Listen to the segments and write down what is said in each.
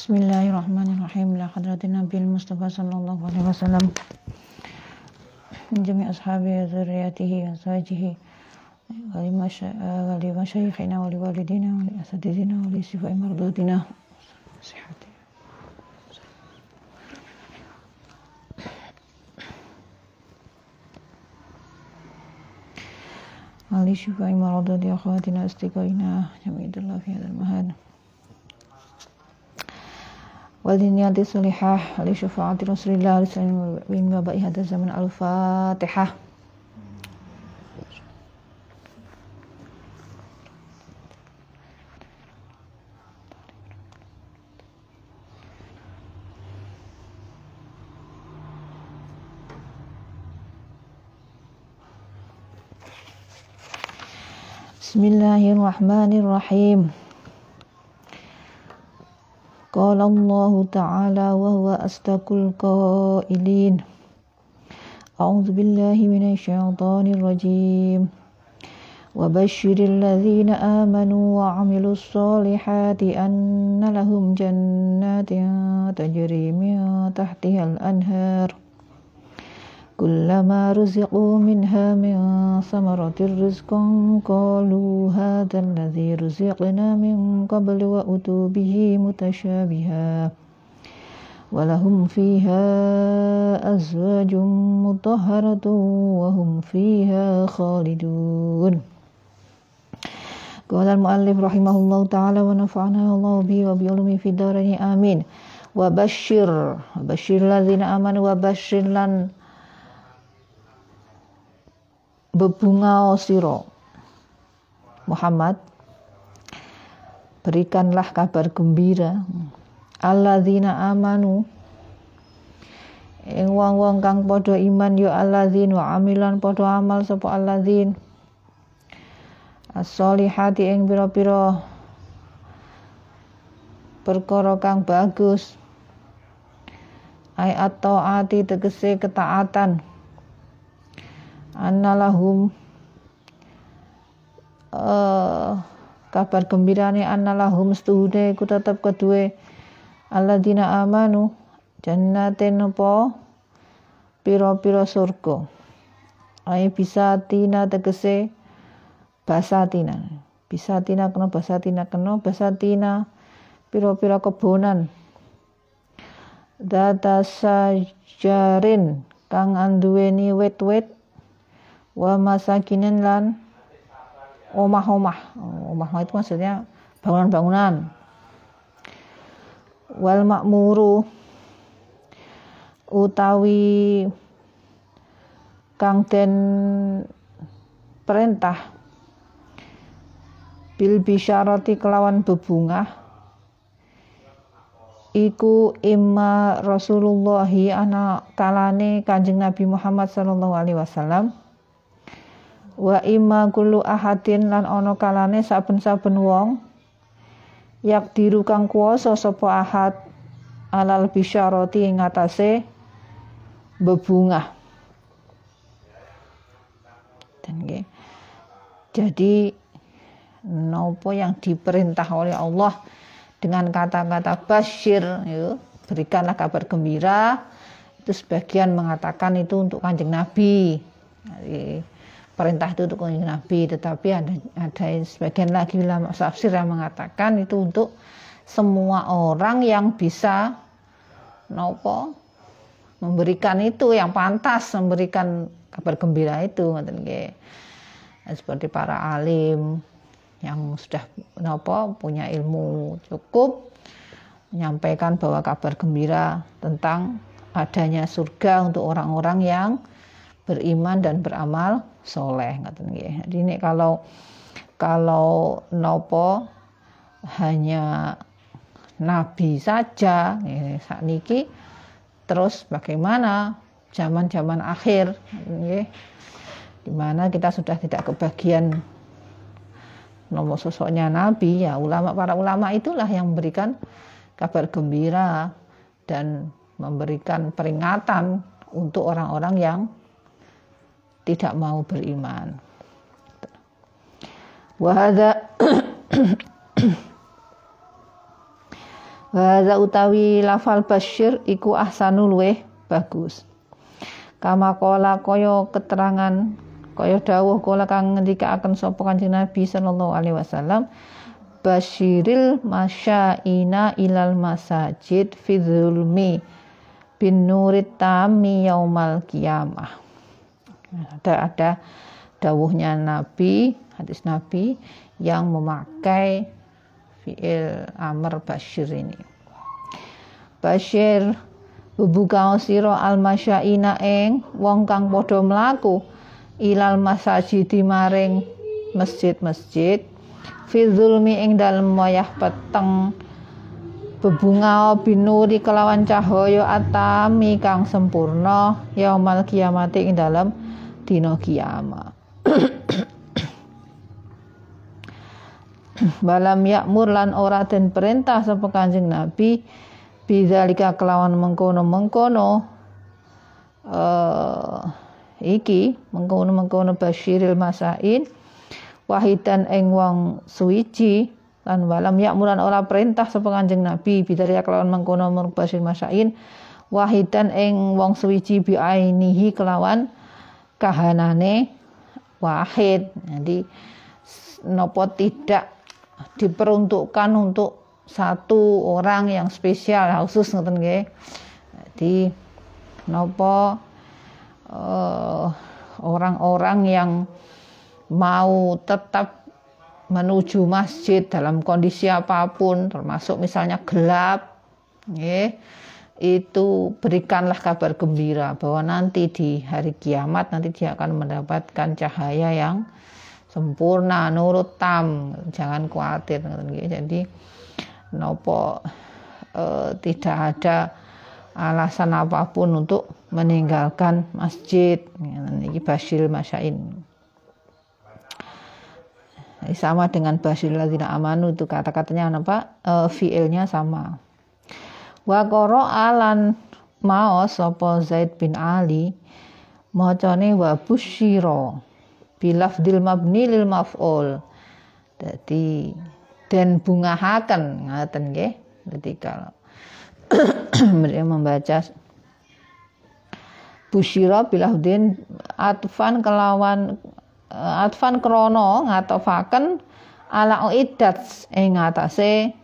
بسم الله الرحمن الرحيم لا حضرة النبي المصطفى صلى الله عليه وسلم من جميع أصحابه وذرياته وأزواجه ولمشايخنا ولوالدينا ولأساتذتنا ولسفاء مردودنا صحتي ولشفاء مردود أخواتنا أصدقائنا جميع الله في هذا المهد والنيات الصالحة لشفاعة رسول الله وسلم من وباء هذا الزمن الفاتحة. بسم الله الرحمن الرحيم. قال الله تعالى وهو أصدق القائلين. أعوذ بالله من الشيطان الرجيم. وبشر الذين آمنوا وعملوا الصالحات أن لهم جنات تجري من تحتها الأنهار. كلما رزقوا منها من ثمرة رزقا قالوا هذا الذي رزقنا من قبل وأتوا به متشابها. ولهم فيها أزواج مطهرة وهم فيها خالدون. قال المؤلف رحمه الله تعالى ونفعنا الله به وبعلومه في الدارين. آمين. وبشر وبشر الذين آمنوا وبشر لن bebunga siro Muhammad berikanlah kabar gembira. Alladzina amanu. Ing wong-wong kang padha iman ya alladzin wa amilan padha amal sapa alladzin. As-solihati ing pira-pira. Perkara kang bagus. Ay at-taati tegese ketaatan annalahum uh, kabar gembirane annalahum stuhude ku tetep kedue. Alladzina amanu jannatin apa? Pira-pira surga. Ai bisa tina tegese basatina. Bisa tina kena basatina kena basatina pira-pira kebonan. Data sajarin kang anduweni wet-wet wa masakinin lan omah-omah. Omah itu maksudnya bangunan-bangunan. Wal makmuru utawi kang den perintah bil bisyarati kelawan bebungah iku imma Rasulullahi anak kalane Kanjeng Nabi Muhammad sallallahu alaihi wasallam wa imma kullu ahadin lan ana kalane saben-saben wong yak diru kang kuwasa sapa ahad alal bisyarati ing atase bebungah. Dan jadi nopo yang diperintah oleh Allah dengan kata-kata basyir yuk, berikanlah kabar gembira itu sebagian mengatakan itu untuk kanjeng Nabi. Jadi, perintah itu untuk Nabi tetapi ada ada sebagian lagi ulama tafsir yang mengatakan itu untuk semua orang yang bisa nopo memberikan itu yang pantas memberikan kabar gembira itu seperti para alim yang sudah nopo punya ilmu cukup menyampaikan bahwa kabar gembira tentang adanya surga untuk orang-orang yang beriman dan beramal soleh ngoten nggih. Jadi ini kalau kalau nopo hanya nabi saja nggih niki terus bagaimana zaman-zaman akhir nggih di mana kita sudah tidak kebagian nomor sosoknya nabi ya ulama para ulama itulah yang memberikan kabar gembira dan memberikan peringatan untuk orang-orang yang tidak mau beriman. Wahada Wa utawi lafal basyir iku ahsanu luweh bagus. Kama kola koyo keterangan koyo dawuh kola kang akan sapa Kanjeng Nabi sallallahu alaihi wasallam basyiril masyaina ilal masajid fi zulmi bin nurit tami yaumal kiamah. Ada ada dawuhnya Nabi, hadis Nabi yang memakai fi'il amr basyir ini. Basyir bubuka sira al masyaina ing wong kang padha mlaku ilal masajidi maring masjid-masjid fi zulmi ing dalem wayah peteng. Bebunga binuri kelawan cahaya atami kang sempurna yaumal kiamat ing dalem dina kiamat. Balam yakmur lan ora den perintah sapa Kanjeng Nabi bidzalika kelawan mengkono-mengkono uh, iki mengkono-mengkono basyiril masain wahidan ing wong suwiji lan walam yakmuran ora perintah sapa Kanjeng Nabi bidzalika kelawan mengkono basyiril masain wahidan ing wong suwiji biainihi kelawan kahanane wahid jadi nopo tidak diperuntukkan untuk satu orang yang spesial khusus ngoten nggih. Jadi nopo uh, orang-orang yang mau tetap menuju masjid dalam kondisi apa pun termasuk misalnya gelap nggih itu berikanlah kabar gembira bahwa nanti di hari kiamat nanti dia akan mendapatkan cahaya yang sempurna nurut tam. Jangan khawatir jadi nopo e, tidak ada alasan apa pun untuk meninggalkan masjid. Ini basil masyain. Sama dengan basil ladina amanu itu kata-katanya apa? E, fiilnya sama wa alan maos sapa Zaid bin Ali macane wa busyira bilafdil mabni lil maf'ul. Jadi dan bungahaken ngaten nggih jadi kalau mereka membaca busyira bilafdin atfan kelawan eh, atfan krono ngatofaken ala uiddat ing ngatasé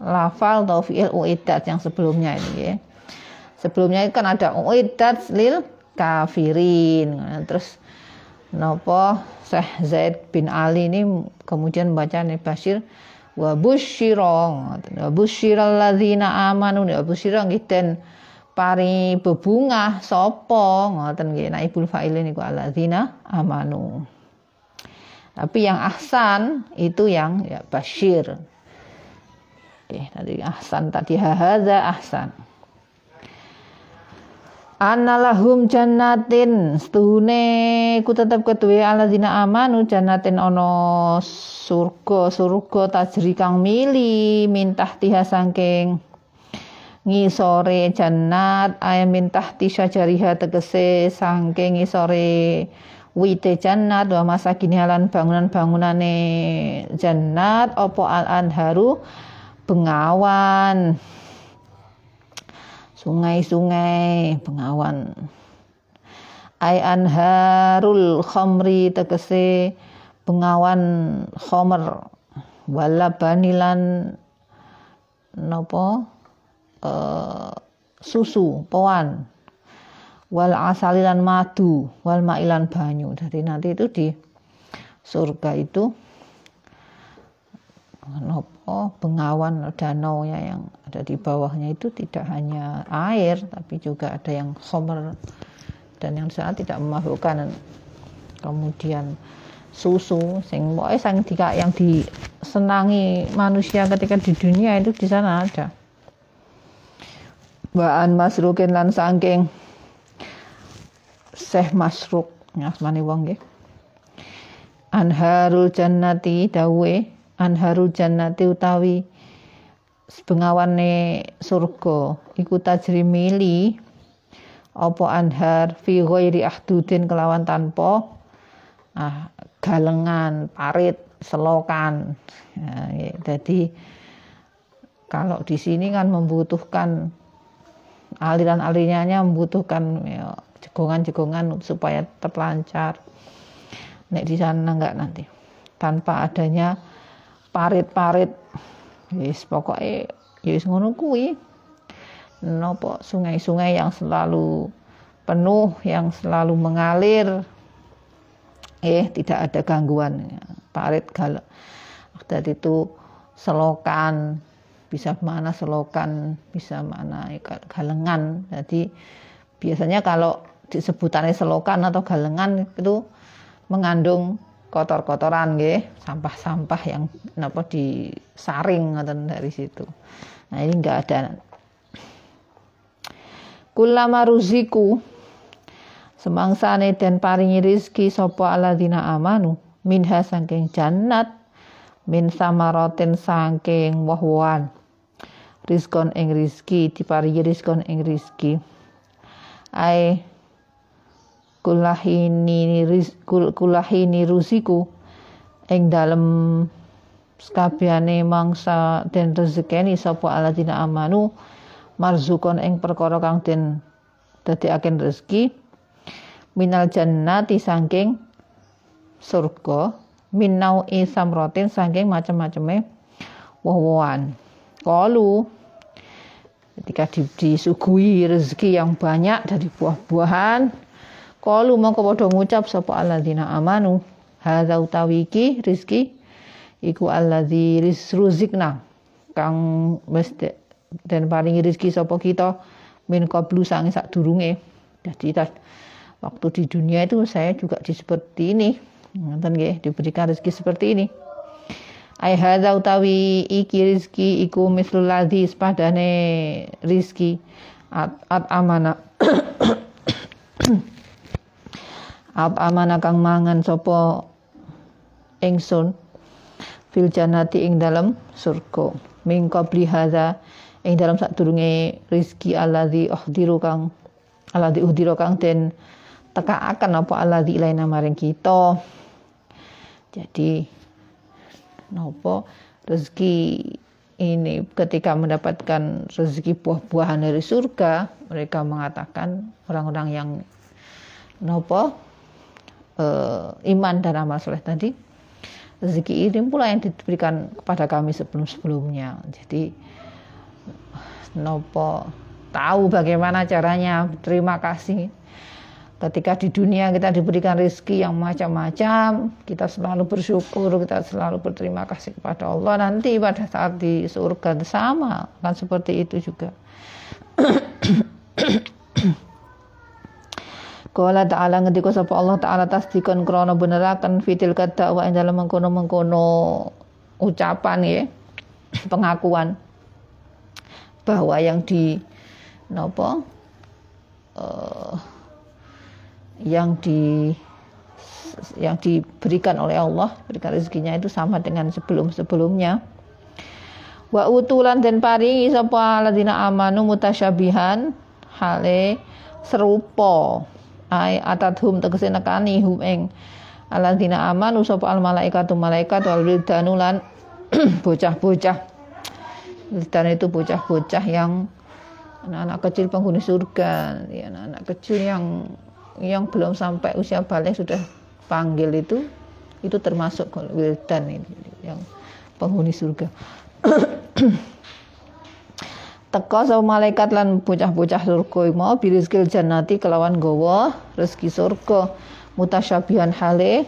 lafal atau fi'il uiddat yang sebelumnya ini ya. Sebelumnya kan ada uiddat lil kafirin. Terus nopo Syekh Zaid bin Ali ini kemudian baca nih Bashir wa busyira wa busyira alladzina amanu wa busyira nggih den pari bebungah sapa ngoten nggih nah ibul fa'il niku alladzina amanu tapi yang ahsan itu yang ya basyir Oke, tadi ahsan tadi. Hadza ahsan. Analahum jannatin. Stuhune ku tetep keduwe alladzina amanu jannatin ana surga surga tajri kang mili mintah tiha sangking ngisore jannat ayam mintah tisha jariha tegese sangking ngisore wite jannat wa masa kini halan bangunan-bangunane jannat opo al anharu bengawan sungai-sungai pengawan. Ay anharul khamri tegese pengawan khomer. Wala banilan nopo uh, susu poan. Wal asalilan madu wal mailan banyu. Jadi nanti itu di surga itu bengawan danau ya yang ada di bawahnya itu tidak hanya air tapi juga ada yang khomer. Dan yang sangat tidak memabukkan kemudian susu sing eh sang tiga yang disenangi manusia ketika di dunia itu di sana ada. Baan masrukin lan sangking Syekh Masruk ngasmani wong nggih. Anharul jannati dawe anharul jannati utawi bengawane surga iku tajri mili apa anhar fi ghairi ahdudin kelawan tanpa ah, galengan parit selokan ya, jadi kalau di sini kan membutuhkan aliran-alirannya membutuhkan ya, jegongan-jegongan supaya terlancar. Nek di sana enggak nanti. Tanpa adanya parit-parit wis pokoknya ya wis ngono kuwi. Sungai-sungai yang selalu penuh, yang selalu mengalir. Eh, tidak ada gangguan. Parit gal. Tadi itu selokan, bisa mana selokan, bisa mana galengan. Jadi biasanya kalau disebutannya selokan atau galengan itu mengandung kotor-kotoran nggih, sampah-sampah yang napa disaring ngoten dari situ. Nah, ini enggak ada. Kulama ruziku semangsane dan paringi rizki sapa alladzina amanu minha saking jannat min samarotin saking wahwan rizkon ing rizki diparingi rizkon ing rizki ai kulahini kulahini rusiku ing dalem sekabehane mangsa den rezekeni sapa aladina amanu marzukon ing perkara kang den dadekaken rezeki minal jannati saking surga minau samrotin saking macam-macame woh-wohan. Kalu ketika disuguhi rezeki yang banyak dari buah-buahan Kalu mongko padha ngucap sapa alladzina amanu hadza utawi iki rizki iku alladzi rizruzikna kang wis dan paling rezeki sapa kita min qablu sange sadurunge. Jadi waktu di dunia itu saya juga di seperti ini ngoten nggih diberikan rezeki seperti ini. Ai hadza utawi iki rezeki iku mislul ladzi padane rezeki at, at amana apa amana kang mangan sapa ingsun fil jannati ing dalam surga. Min qabli hadza ing dalam sadurunge rizki alladzi uhdiru kang alladzi uhdiru kang den akan apa alladzi ilaina maring kita. Jadi nopo rezeki ini ketika mendapatkan rezeki buah-buahan dari surga mereka mengatakan orang-orang yang nopo uh, iman dan amal soleh tadi rezeki ini pula yang diberikan kepada kami sebelum-sebelumnya. Jadi nopo tahu bagaimana caranya terima kasih. Ketika di dunia kita diberikan rezeki yang macam-macam kita selalu bersyukur kita selalu berterima kasih kepada Allah. Nanti pada saat di surga sama kan seperti itu juga Kala ta'ala ngendika sapa Allah ta'ala tasdikon krana beneraken fitil wa ing dalem mengkono-mengkono. Ucapan ya. Pengakuan. Bahwa yang di nopo uh, yang di yang diberikan oleh Allah berikan rezekinya itu sama dengan sebelum-sebelumnya. Wa utulan dan paringi sapa ladina amanu mutasyabihan hale serupa ai atathum tegese nekani hum ing alladzina amanu sapa al malaikatu malaikat wal wildanu lan bocah-bocah. Wildan itu bocah-bocah yang anak-anak kecil penghuni surga ya anak-anak kecil yang yang belum sampai usia balik sudah panggil itu itu termasuk wildan ini yang penghuni surga teka sama malaikat lan bocah-bocah surga. Mau birizkil jannati kelawan gowo rezeki surga. Mutasyabihan hale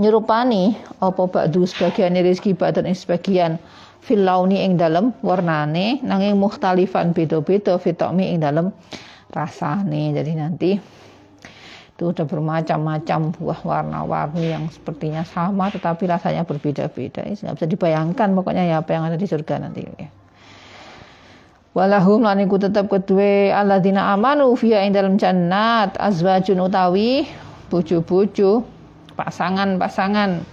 nyerupani apa ba'du sebagian rezeki badan ing sebagian. Fil launi ing dalem warnane nanging mukhtalifan beda-beda fitokmi ing dalem rasane. Jadi nanti itu udah bermacam-macam buah warna-warni yang sepertinya sama tetapi rasanya berbeda-beda. Nggak bisa dibayangkan pokoknya ya apa yang ada di surga nanti ya walahum lan iku tetep kedue alladzina amanu fiya ing dalam jannat azwajun utawi bojo-bojo pasangan-pasangan.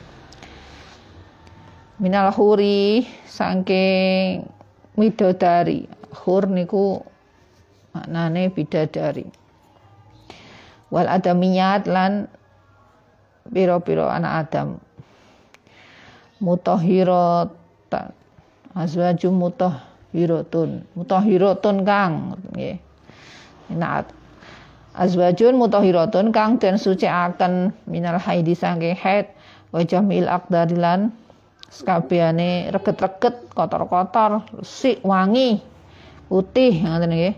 Minal huri saking midodari hur niku maknane bidadari. Wal adamiyat lan piro-piro anak Adam. Mutahhiratan azwajum mutahhiratun mutahhiratun kang nggih. Nah azwajun mutahhiratun kang den sucikaken minal haidi saking haid. Wa jamil aqdarilan sekabehane reget-reget kotor-kotor resik wangi putih ngoten nggih.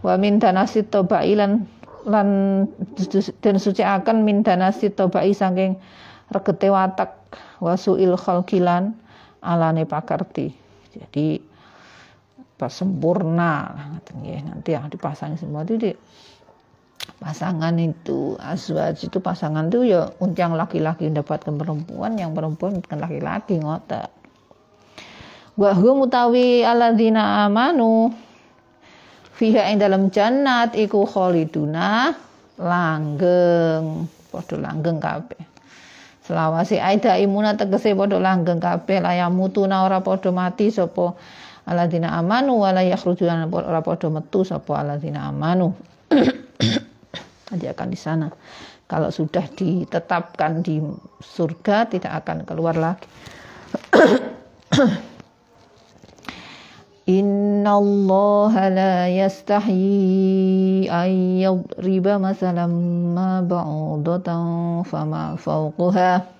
Wa min danasit tobailan lan den sucikaken min danasit tobai saking regete watak wasuil khalqilan alane pakerti. Jadi pas sempurna nanti yang dipasang semua itu pasangan itu azwaj itu pasangan itu ya yang laki-laki mendapatkan perempuan yang perempuan bukan laki-laki ngotot. Wa hum utawi alladzina amanu. Fiha ing dalam jannat iku khaliduna langgeng. Padha langgeng kabeh. Selawasi aida imuna tegese padha langgeng kabeh layamutuna ora padha mati sapa alladzina amanu wala yakhrujuna ora padha metu sapa alladzina amanu nanti akan di sana. Kalau sudah ditetapkan di surga tidak akan keluar lagi. Inna Allah la yastahi an yadriba masalam ma ba'udatan fama fawquha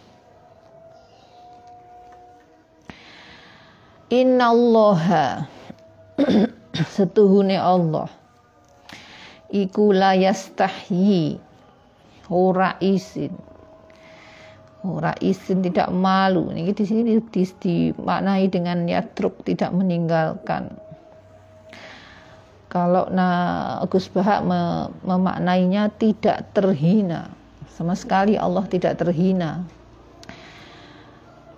innallaha. Setuhune Allah. Iku layastahyi ora isin ora isin tidak malu. Ini di sini dimaknai dengan ya truk tidak meninggalkan. Kalau nah Gus Bahak memaknainya tidak terhina. Sama sekali Allah tidak terhina.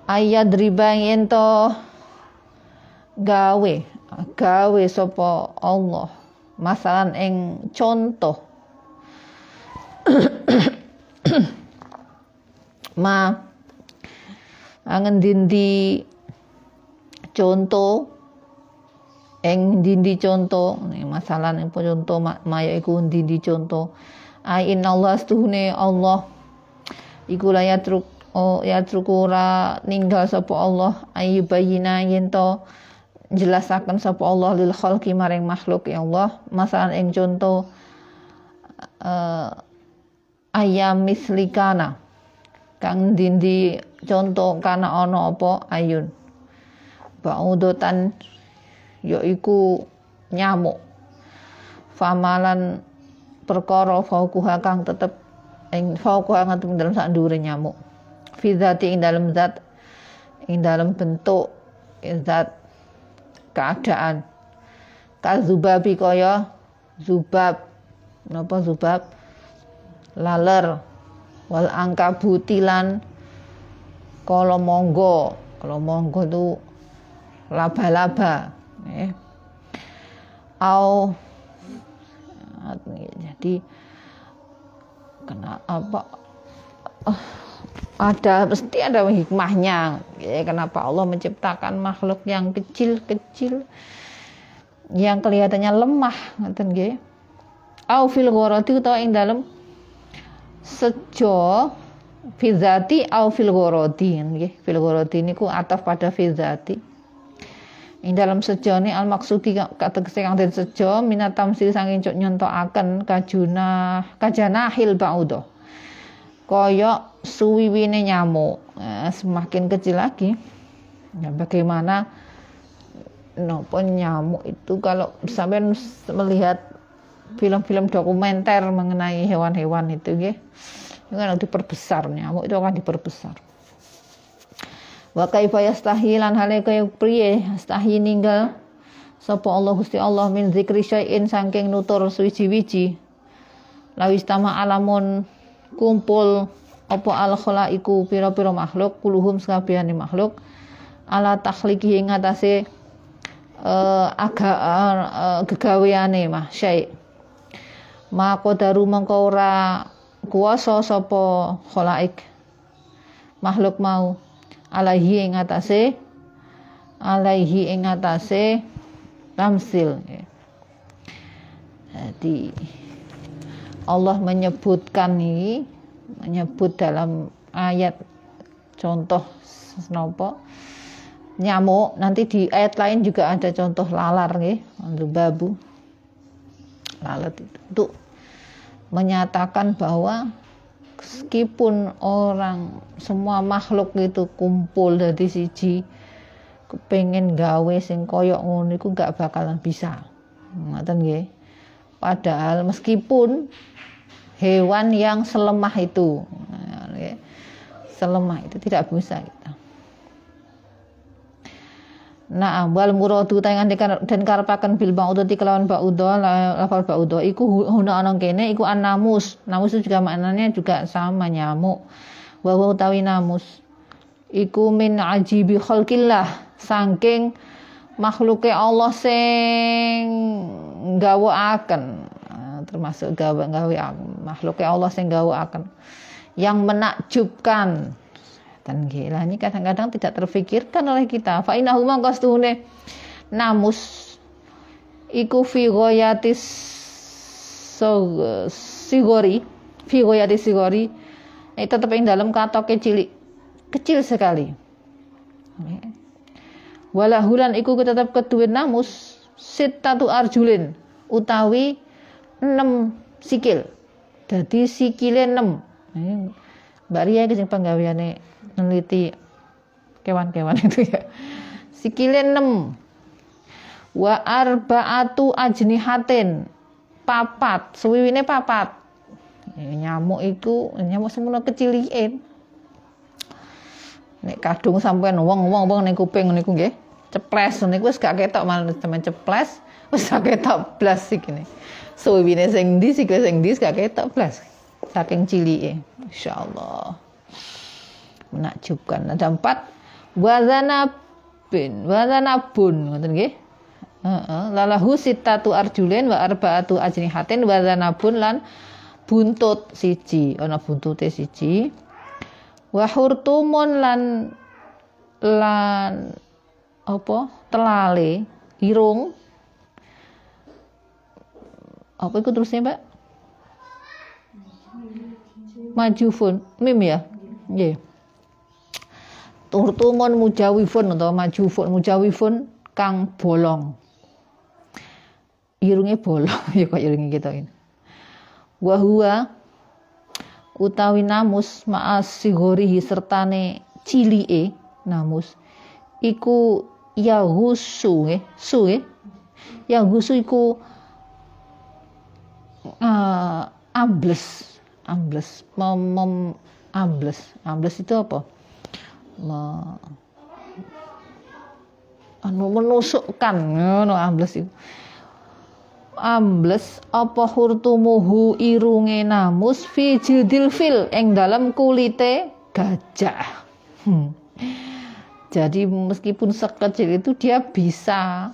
Ayat riba toh gawe. Gawe sopo Allah. Masalan ing contoh. Ma angen dindi contoh? Eng dindi contoh? Masalah ing contoh maya iku dindi contoh. Ai Allah stuhune Allah. Iku la yatruk oh yatruk ora ninggal sapa Allah. Ayu bayina yen to jelasaken sapa Allah lil khalqi maring makhluk ya Allah. Masalan ing contoh uh, ayam mislikana kang dindi contoh kana ana apa? Ayun. Baudotan yaiku nyamuk. Famalan perkara faukuha kang tetep ing faukuha kang dalam sak nyamuk. Fi ing dalam zat ing dalam bentuk zat keadaan. Kazubabi kaya zubab. Napa zubab? Laler. Wal angka butilan. Kalau monggo. Kalau monggo itu laba-laba. Eh. au. Jadi kena apa? Oh, ada pasti ada hikmahnya. Ya, kenapa Allah menciptakan makhluk yang kecil-kecil yang kelihatannya lemah ngoten nggih? Au fil ghorati utawa ing dalem sejo fizati au fil ghorati nggih? Fil ghorati niku ataf pada fizati ing dalam sejone al maksudi kategese kang den sejo minat tamsil saking nyontokaken kajuna kajanahil ba'udah koyok suwiwine nyamuk. Nah, semakin kecil lagi. Ya bagaimana nopo nyamuk itu kalau sampai melihat film-film dokumenter mengenai hewan-hewan itu ya itu kan diperbesar nyamuk itu akan diperbesar. Wa kaifa yastahi lan hale kaya priye? Yastahi ninggal. Sapa Allah Gusti Allah min zikri saking nutur suwiji-wiji lawis tama alamun kumpul apa al khalaiku pira-pira makhluk kuluhum sakabehane makhluk ala takhliki ing atase uh, agak uh, gegaweane mah syai maka daru mengko ora kuasa sapa khalaik makhluk mau. Alaihi ing atase alaihi ing atase tamsil jadi Allah menyebutkan ini menyebut dalam ayat contoh senopo nyamuk. Nanti di ayat lain juga ada contoh lalar nih untuk babu. Lalat itu untuk menyatakan bahwa meskipun orang semua makhluk itu kumpul dari siji kepengen gawe sing koyok ngono iku gak bakalan bisa. Ngoten nggih. Padahal meskipun hewan yang selemah itu selemah itu tidak bisa kita Nah, wal muradu tangan dan karepaken bil ba'udati kelawan ba'udha lafal ba'udha iku huna ana kene iku anamus. Namus itu juga maknanya juga sama nyamuk. Wa utawi namus iku min ajibi khalqillah saking makhluke Allah sing gawakaken nah, termasuk gawe gawe makhluke Allah sing gawakaken yang menakjubkan. Dan gila ini kadang-kadang tidak terfikirkan oleh kita. Fa innahu mangkastune namus iku fi ghayatis so, sigori. Fi ghayatis sigori. Itu tetap yang dalam katoke cilik. Kecil sekali. Walahulan iku tetap kedua namus sitatu arjulin. Utawi enam sikil jadi sikile enam Mbak Ria iki sing penggaweane meneliti kewan-kewan itu ya. Sikile 6. Wa arba'atu ajnihatin. Papat, suwiwine papat. Nyamuk itu nyamuk semono keciliin. Nek kadung sampean wong-wong wong ning kuping niku nggih. Ceples niku wis gak ketok malah temen ceples wis gak ketok iki. Suwiwine sing ndi sikile sing ndi gak ketok blas. Saking cilike. Insyaallah menakjubkan. Ada empat wazanabin, wazanabun ngoten nggih. Heeh, lalahu sitatu arjulen wa arbaatu ajnihatin wazanabun lan buntut siji, ana buntute siji. Wa hurtumun lan lan apa? telale, irung. Apa itu terusnya, Mbak? Majufun, mim ya? Nggih. Yeah turtumun mujawifun atau majufun mujawifun kang bolong. Irungnya bolong. Ya kok irungnya gitu ini. Wahua utawi namus ma'as sigorihi sertane cilie namus iku yahusu eh su eh yahusu iku uh, ambles. Ambles. Mem, mem ambles. Ambles itu apa? Me, anu menusukkan. Ngono ambles itu. Ambles apa hurtumuhu irunge namus fi jildil fil dalam kulite gajah. Hmm. jadi meskipun sekecil itu dia bisa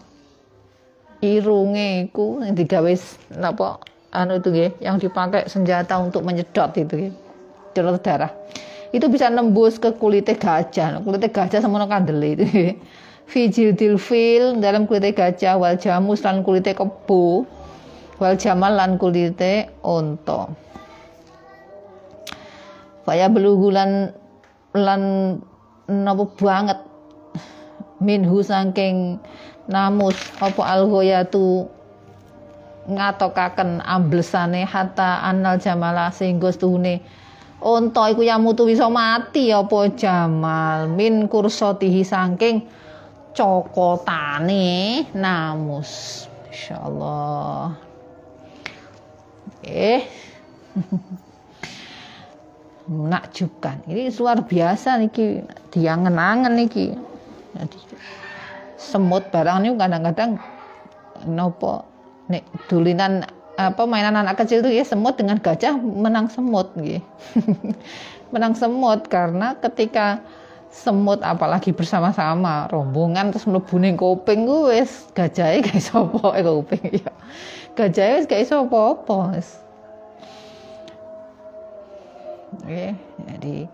irunge iku digawe napa anu itu nggih yang dipakai senjata untuk menyedot itu nggih. Darah itu bisa nembus ke kulitnya gajah. Kulitnya gajah sama kandel itu fijildil fil dalam kulitnya gajah wal jamus lan kulitnya kebo wal jamal lan kulitnya onto Faya belugulan lan nopo banget. Minhu saking namus apa algoyatu ngatokaken amblesane hatta anal jamala sehingga setuhune Unta iku mutu bisa mati apa Jamal min kursotihi saking cokotane namus. Insyaallah. Eh. Menakjubkan. Ini luar biasa niki diangen-angen niki. Jadi semut barang ini kadang-kadang nopo nek dulinan apa mainan anak kecil itu ya semut dengan gajah menang semut gitu. menang semut karena ketika semut apalagi bersama-sama rombongan terus mlebu kuping ku wis gajahe gak iso apa eh kuping ya gajahe wis gak iso apa-apa wis Oke, jadi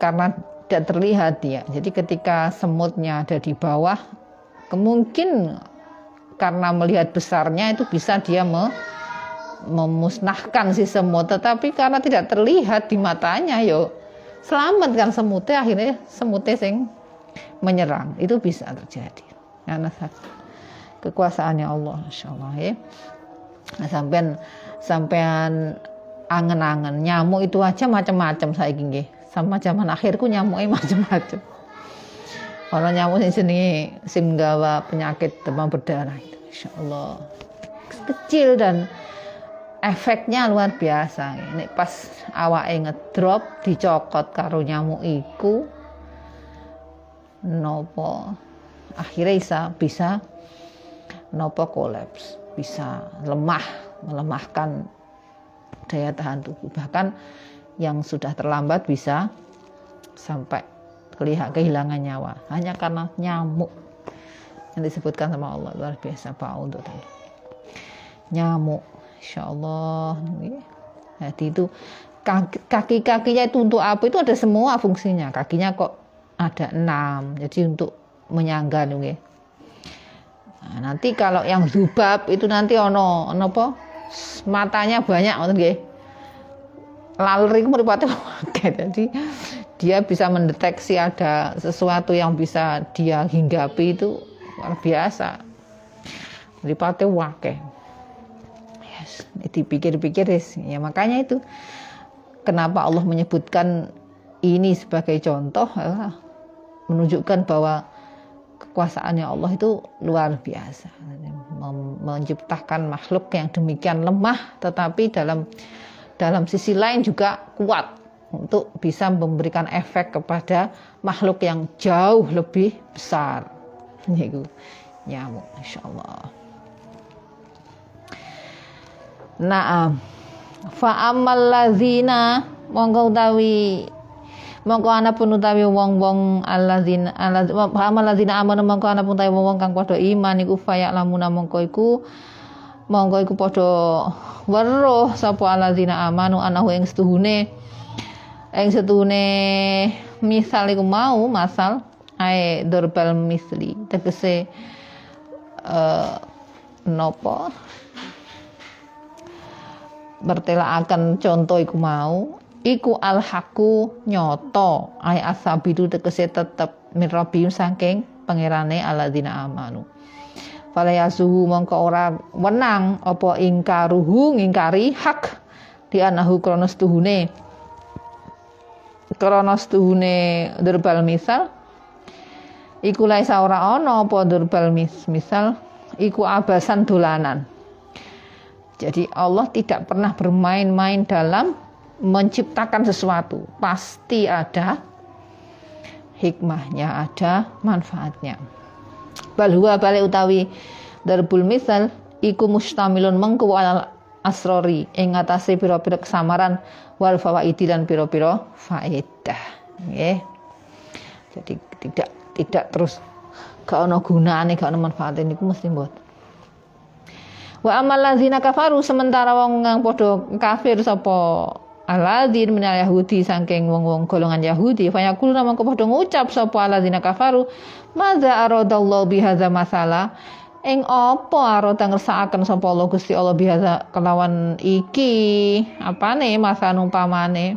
karena tidak terlihat ya. Jadi ketika semutnya ada di bawah, kemungkin karena melihat besarnya itu bisa dia me, memusnahkan si semut. Tetapi karena tidak terlihat di matanya, yo selamatkan semutnya akhirnya semutnya sing menyerang. Itu bisa terjadi. Karena kekuasaannya Allah Insya Allah ya. Nah, sampean sampean angen-angen nyamuk itu aja macam-macam saya gini sama zaman akhirku nyamuknya macam-macam kalau nyamuk sing sini sing penyakit demam berdarah itu Insya Allah kecil dan efeknya luar biasa. Ini pas awake ngedrop dicokot karo nyamuk iku nopo? Akhirnya bisa bisa nopo kolaps bisa lemah melemahkan daya tahan tubuh. Bahkan yang sudah terlambat bisa sampai kehilangan nyawa hanya karena nyamuk yang disebutkan sama Allah luar biasa Pak untuk tadi nyamuk Insya Allah. Jadi itu kaki-kakinya itu untuk apa? Itu ada semua fungsinya. Kakinya kok ada enam. Jadi untuk menyangga nih. Nah, nanti kalau yang zubab itu nanti ono ono apa? Matanya banyak ngoten nggih. Laler itu meripatnya Jadi dia bisa mendeteksi ada sesuatu yang bisa dia hinggapi itu luar biasa. Meripatnya wakeh dipikir-pikir ya makanya itu kenapa Allah menyebutkan ini sebagai contoh menunjukkan bahwa kekuasaannya Allah itu luar biasa. Menciptakan makhluk yang demikian lemah tetapi dalam dalam sisi lain juga kuat untuk bisa memberikan efek kepada makhluk yang jauh lebih besar. Yaitu nyamuk insyaallah Naam. Fa amal monggo utawi mongko ana pun utawi wong-wong alladzina fa amal ladzina amanu mongko ana pun utawi wong kang padha iman iku fayak lamuna mongko iku monggo iku padha weruh sapa alladzina amanu anahu ing setuhune ing setuhune misal iku mau masal ae dorbal misli. Tegese uh, nopo? Bertelakan contoh iku mau. Iku al haku nyoto. Ay asabidu tegese tetep mirabim saking pangerane aladina amanu. Fala yasuhu mongko ora wenang apa ingkaruhu ngingkari hak. Di anahu kronos tuhune kronos tuhune derbal misal iku laisa ora ana apa derbal mis misal iku abasan dolanan jadi Allah tidak pernah bermain-main dalam menciptakan sesuatu. Pasti ada hikmahnya, ada manfaatnya. Balhuwa balik utawi darbul misal iku mustamilun mengku asrori ing atase pira-pira kesamaran wal fawaidi dan pira-pira faedah. Nggih. Jadi tidak tidak terus gak ono gunane, gak ono manfaate niku mesti mboten. Wa amal ladzina kafaru sementara wong kang padha kafir sapa Aladin minal Yahudi saking wong-wong golongan Yahudi fayaqulu mangko padha ngucap sapa alladzina kafaru madza aradallahu bihadza masalah ing apa arada ngersakaken sapa Allah Gusti Allah biasa kelawan iki? Apane masa numpamane?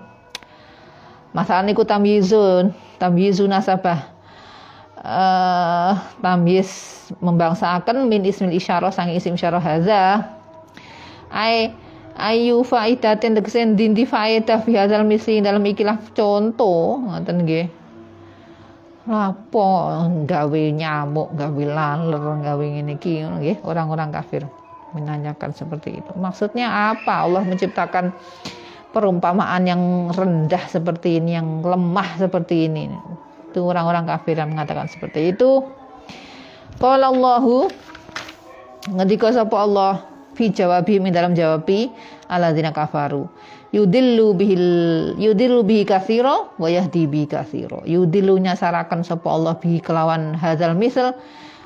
Masalah niku tamyizun tamyizun nasabah. Uh, tamyiz membangsakan min ismil isyarah sang isim isyarah haza. Ai ayu faidatin tegese dindi faedah fi misli dalam ikilah contoh. Ngoten nggih lapo gawe nyamuk gawe laler gawe ngene iki nggih orang-orang kafir menanyakan seperti itu maksudnya apa Allah menciptakan perumpamaan yang rendah seperti ini yang lemah seperti ini itu orang-orang kafir yang mengatakan seperti itu. Qala Allahu ngendika sapa Allah fi jawabi min dalam jawabi alladzina kafaru. Yudillu bihil yudillu bihi katsira wa yahdi bihi katsira yudillu nyasaraken sapa Allah bihi kelawan hadzal misal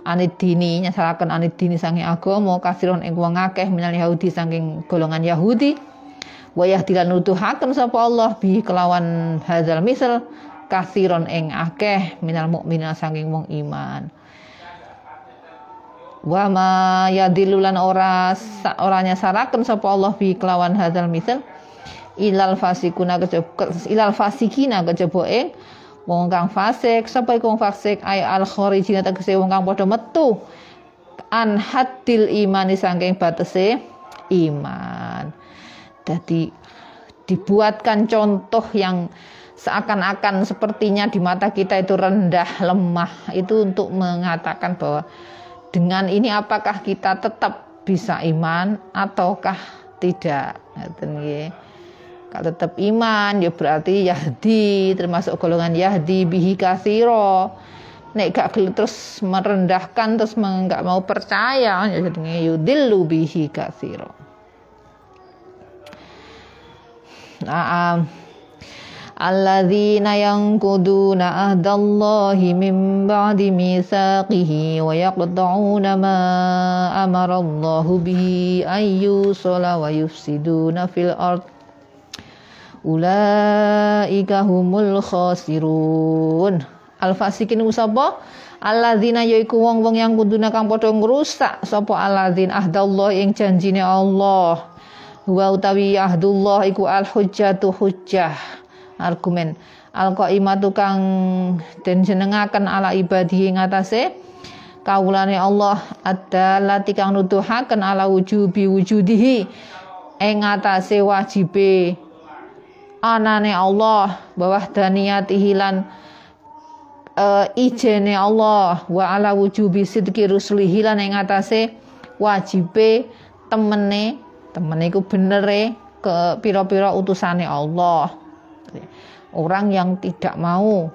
anid dini nyasaraken anid dini sange agama kasiron ing wong akeh minal Yahudi saking golongan Yahudi. Wa yahdi lan nuduhaken sapa Allah bihi kelawan hadzal misal kasiron ing akeh minal mukminin saking wong iman. Wa ma yadilulan ora oranya saraken sapa Allah bi kelawan hadzal misal ilal fasikuna kejaba ilal fasikina kejaba ing wong kang fasik sapa iku wong fasik? Ay al kharijina tegese wong kang padha metu. An hatil imani saking batese iman. Jadi dibuatkan contoh yang seakan-akan sepertinya di mata kita itu rendah lemah. Itu untuk mengatakan bahwa dengan ini apakah kita tetap bisa iman ataukah tidak kalau tetap iman ya berarti Yahdi termasuk golongan Yahdi bihi kasiro. Nek gak terus merendahkan terus nggak mau percaya ya jadinya yudilu bihi kasiro. Nah um, alladzina yankuduna ahdallahi min ba'di misaqihi wa yaqta'una ma amarallahu bihi ayyusala wa yufsiduna fil ardh ulaika humul khasirun. Al fasikin sapa? Alladzina yaiku wong-wong yang kuduna kang padha ngrusak sapa alladzin ahdallah ing janjine Allah. Wa utawi ahdullah iku al hujjatu hujjah. Argumen. Al qaimatu kang den jenengaken ala ibadi ing atase kawulane Allah adalah kang nuduhaken ala wujubi wujudihi ing atase wajibe anane Allah bawah daniyatihi lan uh, ijene Allah wa ala wujubi sidqi rusulihi lan ing atase wajibe temene temene iku benere ke pira-pira utusane Allah. Orang yang tidak mau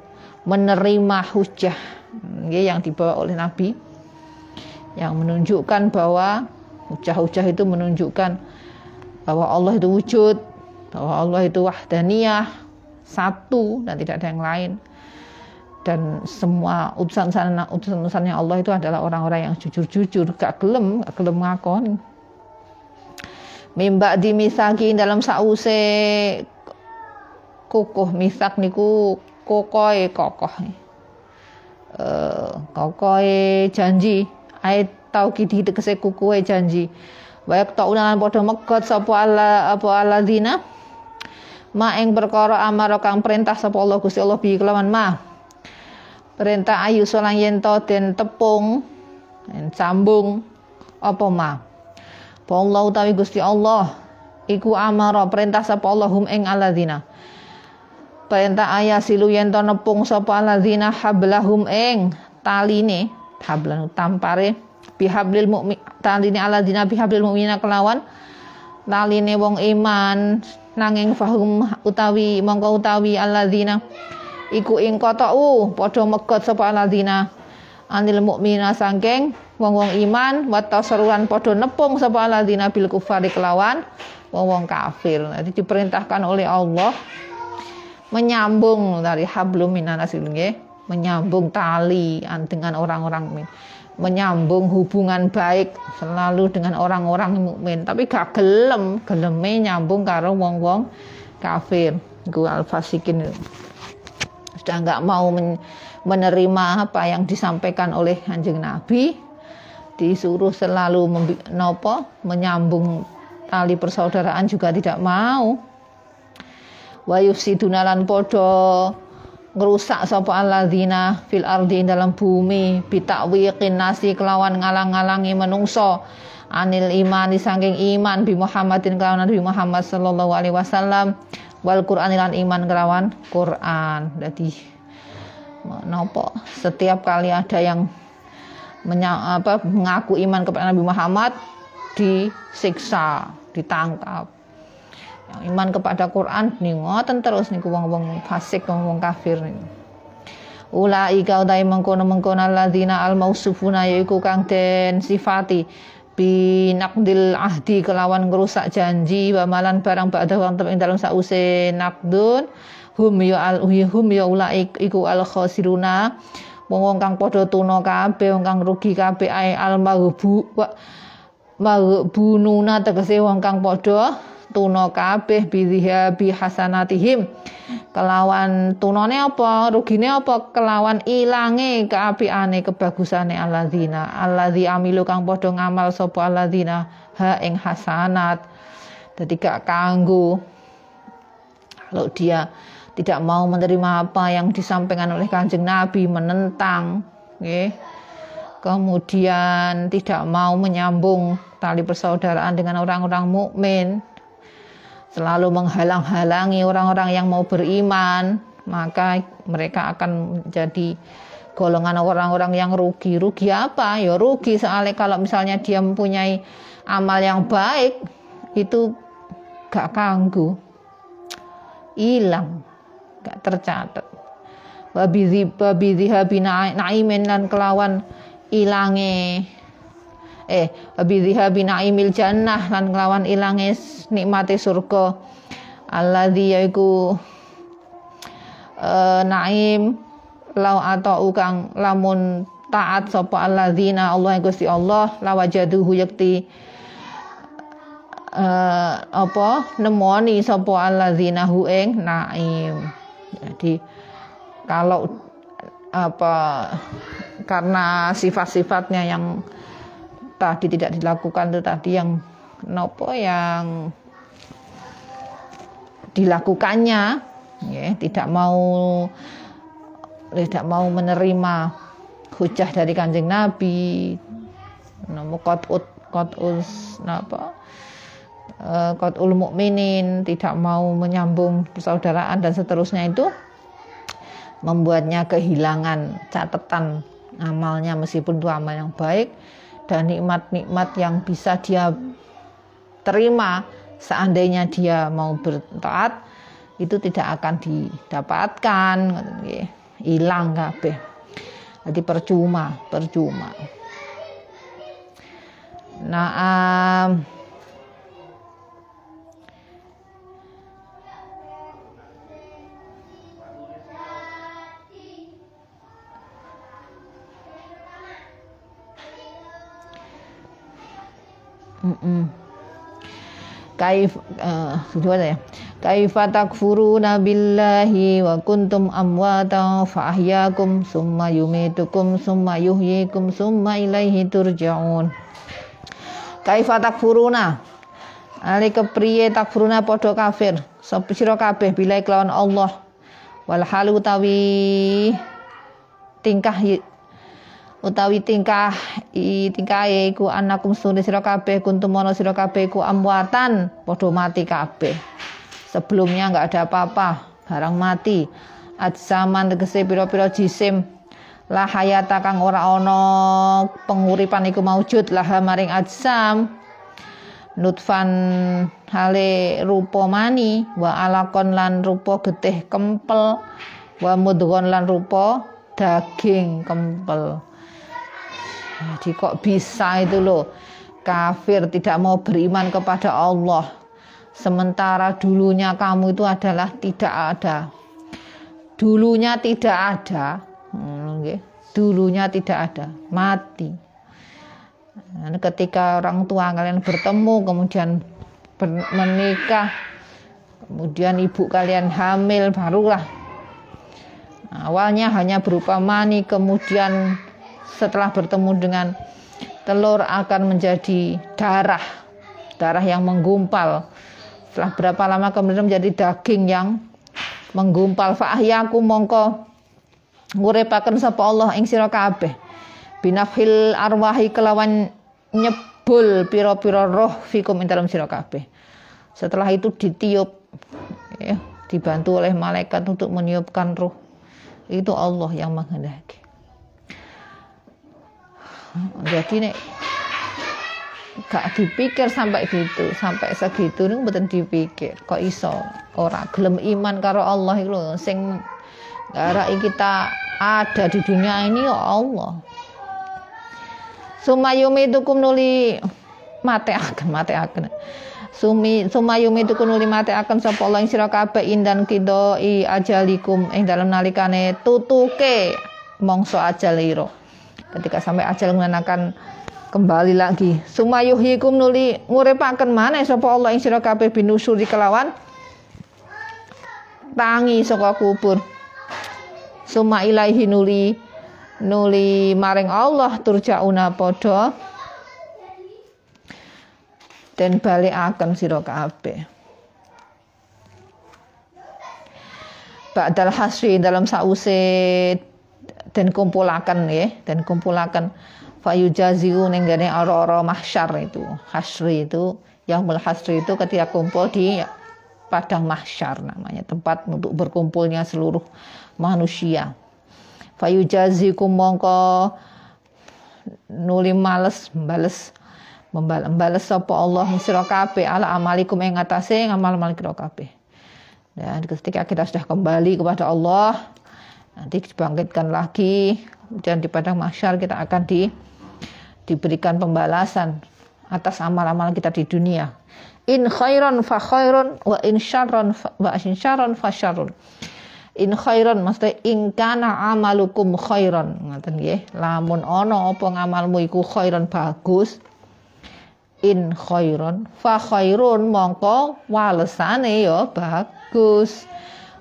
menerima hujah yang dibawa oleh Nabi yang menunjukkan bahwa hujah-hujah itu menunjukkan bahwa Allah itu wujud bahwa Allah itu wahdaniyah satu dan tidak ada yang lain. Dan semua utusan utusan Allah itu adalah orang-orang yang jujur-jujur gak gelem gak gelem ngakon mimba di misaki dalam sause kokoh misak niku kokoe kokoh uh, kokoe janji. Ayat tau kidi tegese kukuwe janji. Baik tak ulangan padha megot sapa ala apa aladina ma ing perkara kang perintah sapa Allah Gusti Allah bi kelawan ma. Perintah ayu solang yen to den tepung den sambung apa ma? Allah utawi Gusti Allah iku amara perintah sapa Allah hum ing aladina perintah ayah silu yen to nepung sapa aladina hablahum ing taline hablan tampare bihablil mukmin taline aladina bihablil mukmina kelawan taline wong iman nanging fahum utawi mongko utawi alladzina. Iku ing qata'u padha megot sapa alladzina. Anil mukmina sangking wong-wong iman wa tasaruan padha nepung sapa alladzina bil kufari kelawan wong-wong kafir. Jadi diperintahkan oleh Allah. Menyambung dari hablum minanas menyambung tali dengan orang-orang menyambung hubungan baik selalu dengan orang-orang mukmin. Tapi gak gelem geleme nyambung karo wong-wong kafir. Gue al-fasikin sudah nggak mau men menerima apa yang disampaikan oleh anjing Nabi. Disuruh selalu nopo menyambung tali persaudaraan juga tidak mau. Wa yufsidunalan podo ngerusak sapa alladzina fil ardi dalam bumi bitakwiqin nasi kelawan ngalang-ngalangi menungso anil iman saking iman bi Muhammadin kelawan Nabi Muhammad sallallahu alaihi wasallam wal Qur'an lan iman kelawan Quran. Jadi nopo setiap kali ada yang menya, apa, mengaku iman kepada Nabi Muhammad disiksa ditangkap yang iman kepada Quran nih ngoten terus nih wong-wong fasik wong-wong kafir nih. Ulaika utai mengkono mengkono alladzina al mausufuna yaiku kang den sifati binakdil ahdi kelawan ngerusak janji wa malan barang ba'da wong ing dalam sause nakdun hum ya al hum ya ulaik iku al khosiruna wong kang padha tuna kabeh wong kang rugi ai al maghbu maghbununa tegese wong kang padha tuna kabeh bidhiha bi hasanatihim. Kelawan tunane apa rugine apa? Kelawan ilange keapiane kebagusane alladzina. Alladzi amilu kang padha ngamal sapa alladzina? Ha ing hasanat. Dadi gak kanggo. Kalau dia tidak mau menerima apa yang disampaikan oleh kanjeng Nabi menentang okay. kemudian tidak mau menyambung tali persaudaraan dengan orang-orang mukmin selalu menghalang-halangi orang-orang yang mau beriman, maka mereka akan menjadi golongan orang-orang yang rugi. Rugi apa? Ya rugi soalnya kalau misalnya dia mempunyai amal yang baik itu gak kanggu. Hilang, gak tercatat. Babi habina naimin dan kelawan ilange eh bidhiha binaimil jannah lan kelawan ilange nikmate surga. Alladzi yaiku uh, naim lau atau kang lamun taat sapa alladzina Allah Gusti Allah lawajaduhu yakti uh, apa nemoni sapa alladzina hu ing naim. Jadi kalau apa karena sifat-sifatnya yang tadi tidak dilakukan itu tadi yang nopo yang dilakukannya ya, tidak mau tidak mau menerima hujah dari kanjeng Nabi nopo kotut kotus napa eh, kotul mukminin tidak mau menyambung persaudaraan dan seterusnya itu membuatnya kehilangan catatan amalnya meskipun itu amal yang baik dan nikmat-nikmat yang bisa dia terima seandainya dia mau bertaat itu tidak akan didapatkan hilang kabeh. Jadi percuma percuma. Nah um, Kaif uh, ya? Kaifa takfuruna billahi wa kuntum amwata fa ahyakum summa yumitukum summa yuhyikum summa ilaihi turja'un. Kaifa takfuruna Ali kepriye takfuruna padha kafir sira kabeh bila kelawan Allah wal halu utawi tingkah utawi tingkah i tingkahe iku anakum sunni sira kabeh kuntum ana sira kabeh iku amwatan padha mati kabeh. Sebelumnya enggak ada apa-apa barang mati. Zaman tegese pira-pira jisim. La hayata kang ora ana penguripan iku maujud lah maring ajsam nutfan hale rupa mani wa alakon lan rupa getih kempel wa mudghon lan rupa daging kempel jadi kok bisa itu loh kafir tidak mau beriman kepada Allah. Sementara dulunya kamu itu adalah tidak ada. Dulunya tidak ada. Hmm, dulunya tidak ada, mati. Ketika orang tua kalian bertemu kemudian menikah kemudian ibu kalian hamil barulah awalnya hanya berupa mani kemudian setelah bertemu dengan telur akan menjadi darah darah yang menggumpal. Setelah berapa lama kemudian menjadi daging yang menggumpal? Fa'ahyaku mongko ngurepaken sapa Allah ing sira kabeh. Binafil arwahi kelawan nyebul piro-piro roh fikum ing dalam sira kabeh. Setelah itu ditiup ya, dibantu oleh malaikat untuk meniupkan roh. Itu Allah yang menghendaki jadi nek gak dipikir sampai gitu sampai segitu nih betul dipikir. Kok iso? Ora gelem iman karo Allah itu sing ngarai kita ada di dunia ini ya Allah. Sumayumi tukum nuli mate akan mate akan Sumi sumayumi itu kunuli mate akan sapa Allah ing sira kabeh indan kidoi ajalikum ing dalam nalikane tutuke mongso ajal ira. Ketika sampai ajal mengenakan kembali lagi. Sumayuhikum nuli nguripaken maneh sapa Allah ing sira kabeh binusuri kelawan tangi saka kubur. Suma ilaihi nuli nuli maring Allah turjauna padha dan balikaken sira kabeh. Ba'dal hasri dalam sause dan kumpulakan ya, dan kumpulakan fayujaziu ning gane ora-ora mahsyar itu. Hasri itu yaumul hasri itu ketika kumpul di padang mahsyar namanya, tempat untuk berkumpulnya seluruh manusia. Fayujazikum mongko nuli males bales membales sapa Allah sira kabeh ala amalikum ing ngatasé ngamal-amal kira kabeh. Dan ketika kita sudah kembali kepada Allah, nanti dibangkitkan lagi dan di padang mahsyar kita akan di diberikan pembalasan atas amal-amal kita di dunia. In khairan fa khairun wa in syarran wa in syarran fa syarrun. In khairan maksudnya in kana amalukum khairan ngoten nggih. Lamun ana apa ngamalmu iku khairan bagus, in khairon fa khairun mongko walesane ya bagus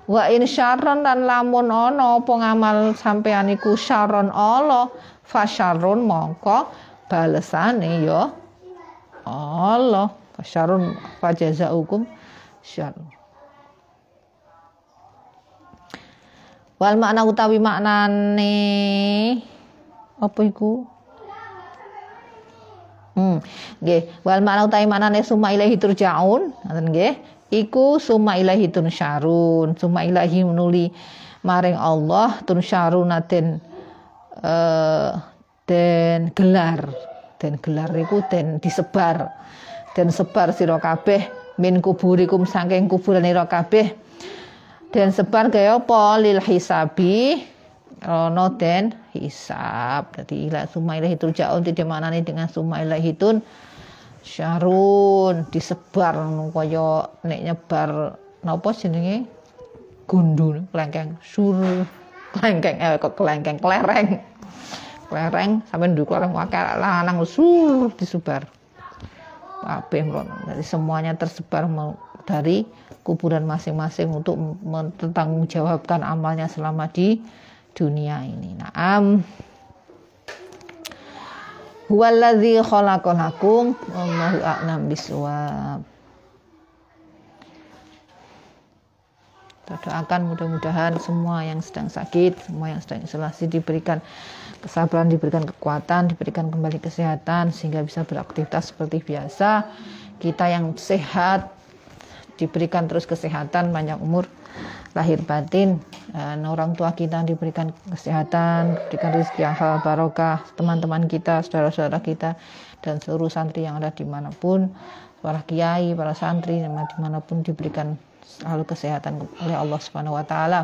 wa in syarron dan lamun ana apa ngamal sampean iku syarron Allah fa syarrun mongko balesane ya Allah fa syarrun fa jazaukum syarrun wal makna utawi maknane apa iku Hmm. Nggih, wal makna utawi maknane summa ilahi turjaun, ngoten nggih. Iku summa ilahi syarun, summa ilahi menuli maring Allah syarun den eh den gelar. Den gelar iku den disebar. Den sebar sira kabeh min kuburikum saking kuburan ira kabeh. Den sebar kaya apa lil hisabi rono den hisab jadi ila summa ilahi turja'un tidak maknane dengan summa hitun syarun disebar kaya nek nyebar napa jenenge? Gundul kelengkeng. Sur kelengkeng eh kok kelengkeng? Kelereng. Kelereng sampai nduk kelereng wakil lanang sur disebar. Kabeh dari semuanya tersebar dari kuburan masing-masing untuk mentanggungjawabkan amalnya selama di dunia ini. Naam. Huwallazi khalaqalakum wallahu a'lam bisawab. Kita doakan mudah-mudahan semua yang sedang sakit, semua yang sedang isolasi diberikan kesabaran, diberikan kekuatan, diberikan kembali kesehatan sehingga bisa beraktivitas seperti biasa. Kita yang sehat diberikan terus kesehatan, banyak umur, lahir batin dan orang tua kita diberikan kesehatan diberikan rezeki yang halal barokah teman-teman kita saudara-saudara kita dan seluruh santri yang ada di mana pun para kiai para santri di mana pun diberikan selalu kesehatan oleh Allah Subhanahu Wa Taala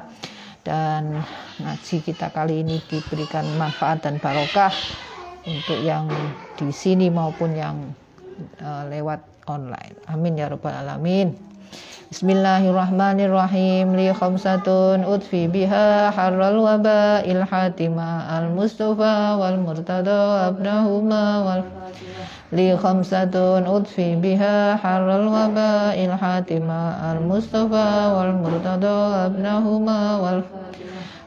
dan ngaji kita kali ini diberikan manfaat dan barokah untuk yang di sini maupun yang uh, lewat online. Amin ya rabbal alamin. Bismillahirrahmanirrahim li khamsatun utfi biha harral waba il hatima al mustafa wal murtada abnahuma wal li khamsatun utfi biha harral waba il hatima al mustafa wal murtada abnahuma wal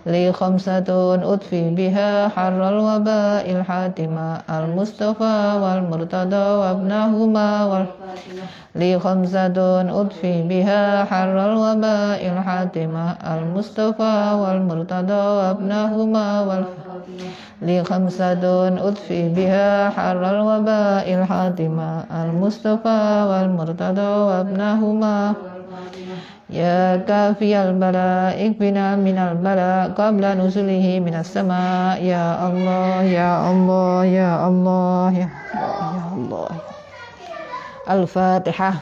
لي خمسة أطفي بها حر الوباء الحاتمة المصطفى والمرتضى وابنهما لي خمسة أطفي بها حر الوباء الحاتمة المصطفى والمرتضى وابنهما لي خمسة أطفي بها حر الوباء الحاتمة المصطفى والمرتضى وابنهما يا كافي البلاء اكفنا من البلاء قبل نزله من السماء يا الله يا الله يا الله يا الله, يا الله. الفاتحة